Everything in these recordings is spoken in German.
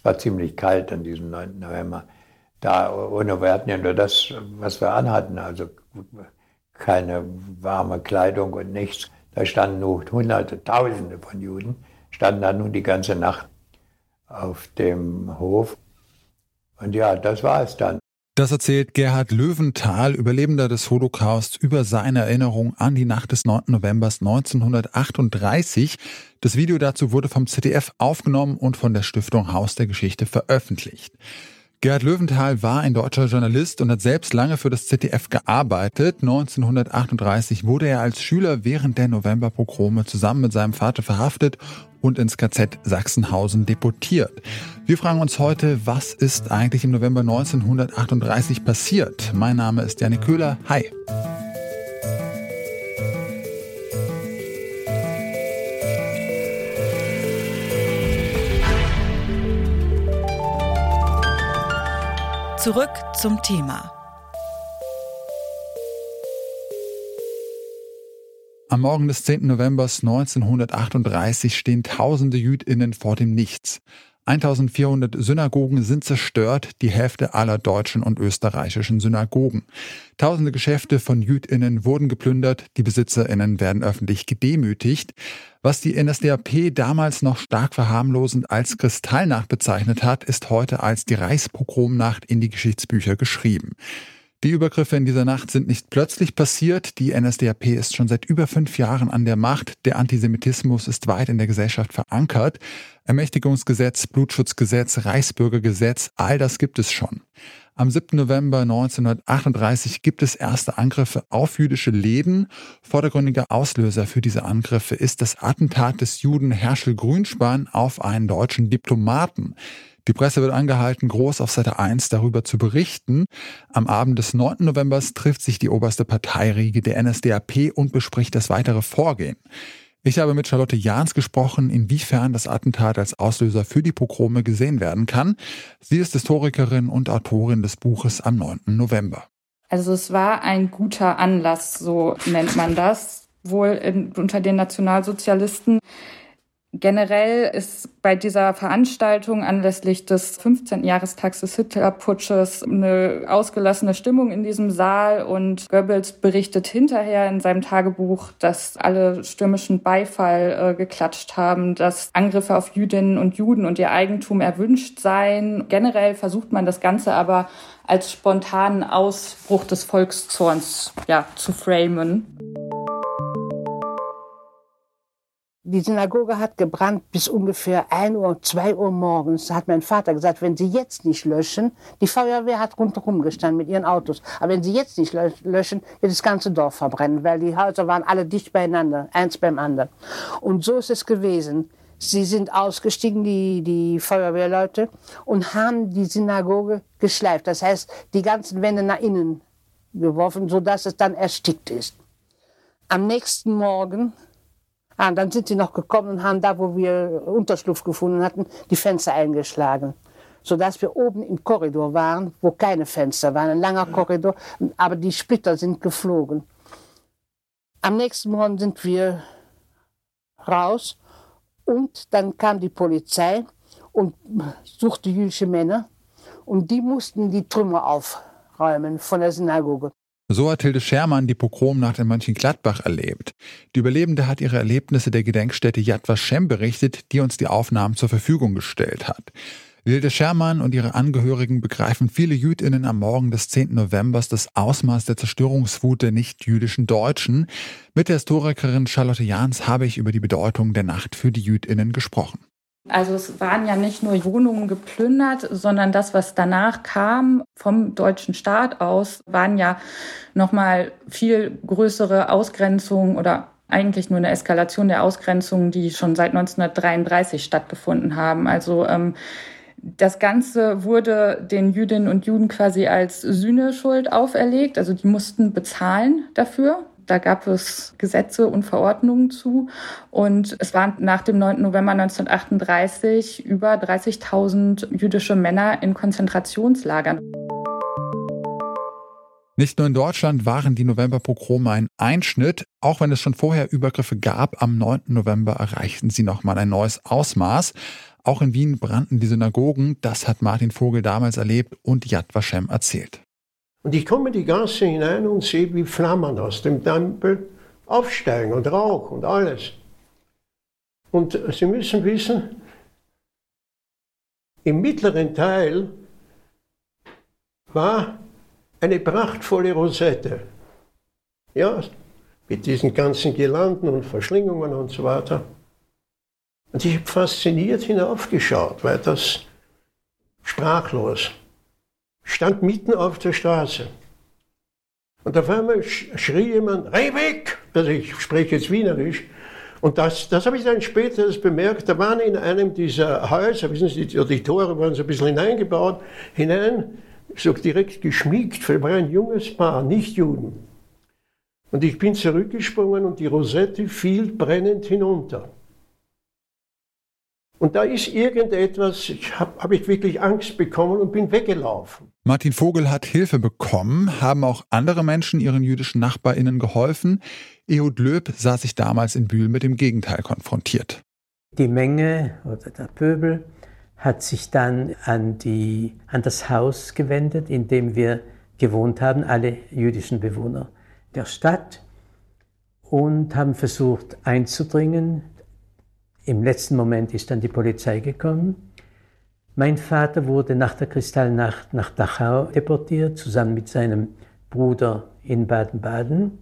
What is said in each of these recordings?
Es war ziemlich kalt an diesem 9. November. Da, ohne, wir hatten ja nur das, was wir anhatten, also keine warme Kleidung und nichts. Da standen nur Hunderte, Tausende von Juden, standen da nun die ganze Nacht auf dem Hof. Und ja, das war es dann. Das erzählt Gerhard Löwenthal, Überlebender des Holocaust, über seine Erinnerung an die Nacht des 9. November 1938. Das Video dazu wurde vom ZDF aufgenommen und von der Stiftung Haus der Geschichte veröffentlicht. Gerhard Löwenthal war ein deutscher Journalist und hat selbst lange für das ZDF gearbeitet. 1938 wurde er als Schüler während der Novemberpogrome zusammen mit seinem Vater verhaftet und ins KZ Sachsenhausen deportiert. Wir fragen uns heute, was ist eigentlich im November 1938 passiert? Mein Name ist Janik Köhler. Hi. Zurück zum Thema. Am Morgen des 10. November 1938 stehen tausende Jüdinnen vor dem Nichts. 1400 Synagogen sind zerstört, die Hälfte aller deutschen und österreichischen Synagogen. Tausende Geschäfte von Jüdinnen wurden geplündert, die Besitzerinnen werden öffentlich gedemütigt. Was die NSDAP damals noch stark verharmlosend als Kristallnacht bezeichnet hat, ist heute als die Reichspogromnacht in die Geschichtsbücher geschrieben. Die Übergriffe in dieser Nacht sind nicht plötzlich passiert. Die NSDAP ist schon seit über fünf Jahren an der Macht. Der Antisemitismus ist weit in der Gesellschaft verankert. Ermächtigungsgesetz, Blutschutzgesetz, Reichsbürgergesetz, all das gibt es schon. Am 7. November 1938 gibt es erste Angriffe auf jüdische Läden. Vordergründiger Auslöser für diese Angriffe ist das Attentat des Juden Herschel Grünspan auf einen deutschen Diplomaten. Die Presse wird angehalten, groß auf Seite 1 darüber zu berichten. Am Abend des 9. November trifft sich die oberste Parteiriege der NSDAP und bespricht das weitere Vorgehen. Ich habe mit Charlotte Jahns gesprochen, inwiefern das Attentat als Auslöser für die Pogrome gesehen werden kann. Sie ist Historikerin und Autorin des Buches am 9. November. Also es war ein guter Anlass, so nennt man das, wohl in, unter den Nationalsozialisten. Generell ist bei dieser Veranstaltung anlässlich des 15. Jahrestags des Hitlerputsches eine ausgelassene Stimmung in diesem Saal und Goebbels berichtet hinterher in seinem Tagebuch, dass alle stürmischen Beifall äh, geklatscht haben, dass Angriffe auf Jüdinnen und Juden und ihr Eigentum erwünscht seien. Generell versucht man das Ganze aber als spontanen Ausbruch des Volkszorns ja, zu framen. Die Synagoge hat gebrannt bis ungefähr 1 Uhr, 2 Uhr morgens. Da hat mein Vater gesagt, wenn Sie jetzt nicht löschen, die Feuerwehr hat rundherum gestanden mit ihren Autos, aber wenn Sie jetzt nicht löschen, wird das ganze Dorf verbrennen, weil die Häuser waren alle dicht beieinander, eins beim anderen. Und so ist es gewesen. Sie sind ausgestiegen, die, die Feuerwehrleute, und haben die Synagoge geschleift. Das heißt, die ganzen Wände nach innen geworfen, sodass es dann erstickt ist. Am nächsten Morgen Ah, dann sind sie noch gekommen und haben da, wo wir Unterschlupf gefunden hatten, die Fenster eingeschlagen. Sodass wir oben im Korridor waren, wo keine Fenster waren. Ein langer Korridor, aber die Splitter sind geflogen. Am nächsten Morgen sind wir raus und dann kam die Polizei und suchte jüdische Männer und die mussten die Trümmer aufräumen von der Synagoge. So hat Hilde Schermann die Pogromnacht in Mönchengladbach erlebt. Die Überlebende hat ihre Erlebnisse der Gedenkstätte Yad Vashem berichtet, die uns die Aufnahmen zur Verfügung gestellt hat. Hilde Schermann und ihre Angehörigen begreifen viele Jüdinnen am Morgen des 10. November das Ausmaß der Zerstörungswut der nicht-jüdischen Deutschen. Mit der Historikerin Charlotte Jahns habe ich über die Bedeutung der Nacht für die Jüdinnen gesprochen. Also es waren ja nicht nur Wohnungen geplündert, sondern das, was danach kam vom deutschen Staat aus, waren ja nochmal viel größere Ausgrenzungen oder eigentlich nur eine Eskalation der Ausgrenzungen, die schon seit 1933 stattgefunden haben. Also ähm, das Ganze wurde den Jüdinnen und Juden quasi als Sühneschuld auferlegt. Also die mussten bezahlen dafür. Da gab es Gesetze und Verordnungen zu. Und es waren nach dem 9. November 1938 über 30.000 jüdische Männer in Konzentrationslagern. Nicht nur in Deutschland waren die Novemberpogrome ein Einschnitt, auch wenn es schon vorher Übergriffe gab, am 9. November erreichten sie nochmal ein neues Ausmaß. Auch in Wien brannten die Synagogen. Das hat Martin Vogel damals erlebt und Yad Vashem erzählt. Und ich komme in die Gasse hinein und sehe, wie Flammen aus dem Tempel aufsteigen und Rauch und alles. Und Sie müssen wissen, im mittleren Teil war eine prachtvolle Rosette. Ja, mit diesen ganzen Girlanden und Verschlingungen und so weiter. Und ich habe fasziniert hinaufgeschaut, weil das sprachlos stand mitten auf der Straße. Und auf einmal schrie jemand, Reh weg! Also ich spreche jetzt Wienerisch. Und das, das habe ich dann später bemerkt. Da waren in einem dieser Häuser, wissen Sie, die, die Tore waren so ein bisschen hineingebaut, hinein, so direkt geschmiegt, war ein junges Paar, nicht Juden. Und ich bin zurückgesprungen und die Rosette fiel brennend hinunter. Und da ist irgendetwas, ich habe hab ich wirklich Angst bekommen und bin weggelaufen. Martin Vogel hat Hilfe bekommen. Haben auch andere Menschen ihren jüdischen NachbarInnen geholfen? Ehud Löb sah sich damals in Bühl mit dem Gegenteil konfrontiert. Die Menge oder der Pöbel hat sich dann an, die, an das Haus gewendet, in dem wir gewohnt haben, alle jüdischen Bewohner der Stadt, und haben versucht einzudringen. Im letzten Moment ist dann die Polizei gekommen. Mein Vater wurde nach der Kristallnacht nach Dachau deportiert, zusammen mit seinem Bruder in Baden-Baden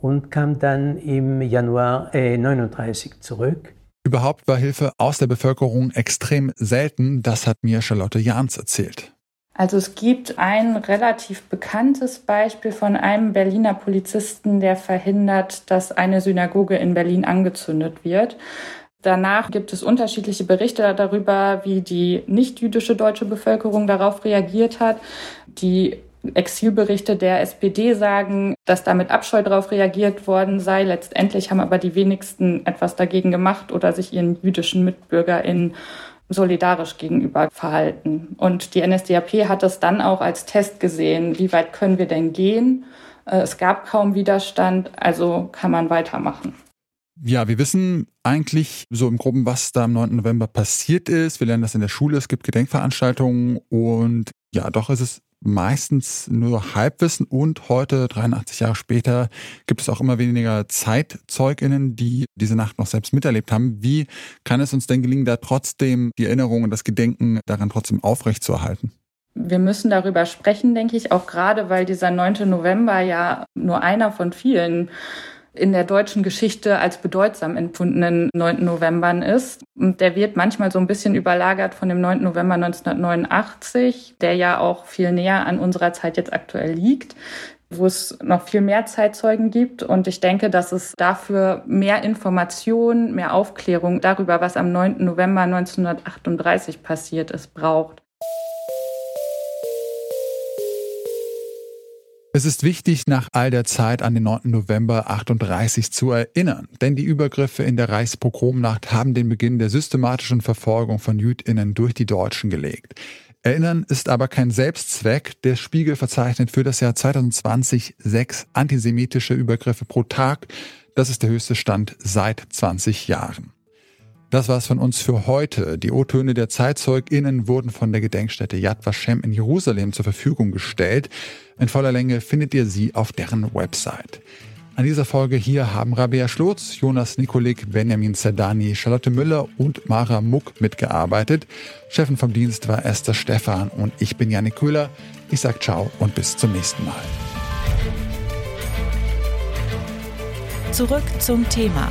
und kam dann im Januar äh, 39 zurück. Überhaupt war Hilfe aus der Bevölkerung extrem selten, das hat mir Charlotte Jahns erzählt. Also es gibt ein relativ bekanntes Beispiel von einem Berliner Polizisten, der verhindert, dass eine Synagoge in Berlin angezündet wird. Danach gibt es unterschiedliche Berichte darüber, wie die nicht-jüdische deutsche Bevölkerung darauf reagiert hat. Die Exilberichte der SPD sagen, dass da mit Abscheu darauf reagiert worden sei. Letztendlich haben aber die wenigsten etwas dagegen gemacht oder sich ihren jüdischen MitbürgerInnen solidarisch gegenüber verhalten. Und die NSDAP hat es dann auch als Test gesehen, wie weit können wir denn gehen. Äh, es gab kaum Widerstand, also kann man weitermachen. Ja, wir wissen eigentlich so im Groben, was da am 9. November passiert ist. Wir lernen das in der Schule, es gibt Gedenkveranstaltungen und ja, doch ist es meistens nur Halbwissen und heute, 83 Jahre später, gibt es auch immer weniger ZeitzeugInnen, die diese Nacht noch selbst miterlebt haben. Wie kann es uns denn gelingen, da trotzdem die Erinnerung und das Gedenken daran trotzdem aufrechtzuerhalten? Wir müssen darüber sprechen, denke ich, auch gerade, weil dieser 9. November ja nur einer von vielen in der deutschen Geschichte als bedeutsam empfundenen 9. Novembern ist. Und der wird manchmal so ein bisschen überlagert von dem 9. November 1989, der ja auch viel näher an unserer Zeit jetzt aktuell liegt wo es noch viel mehr Zeitzeugen gibt. Und ich denke, dass es dafür mehr Information, mehr Aufklärung darüber, was am 9. November 1938 passiert ist, braucht. Es ist wichtig, nach all der Zeit an den 9. November 38 zu erinnern, denn die Übergriffe in der Reichspogromnacht haben den Beginn der systematischen Verfolgung von Jüdinnen durch die Deutschen gelegt. Erinnern ist aber kein Selbstzweck. Der Spiegel verzeichnet für das Jahr 2020 sechs antisemitische Übergriffe pro Tag. Das ist der höchste Stand seit 20 Jahren. Das war's von uns für heute. Die O-Töne der ZeitzeugInnen wurden von der Gedenkstätte Yad Vashem in Jerusalem zur Verfügung gestellt. In voller Länge findet ihr sie auf deren Website. An dieser Folge hier haben Rabea Schlotz, Jonas Nikolik, Benjamin Zerdani, Charlotte Müller und Mara Muck mitgearbeitet. Chefin vom Dienst war Esther Stephan und ich bin Janik Köhler. Ich sag ciao und bis zum nächsten Mal. Zurück zum Thema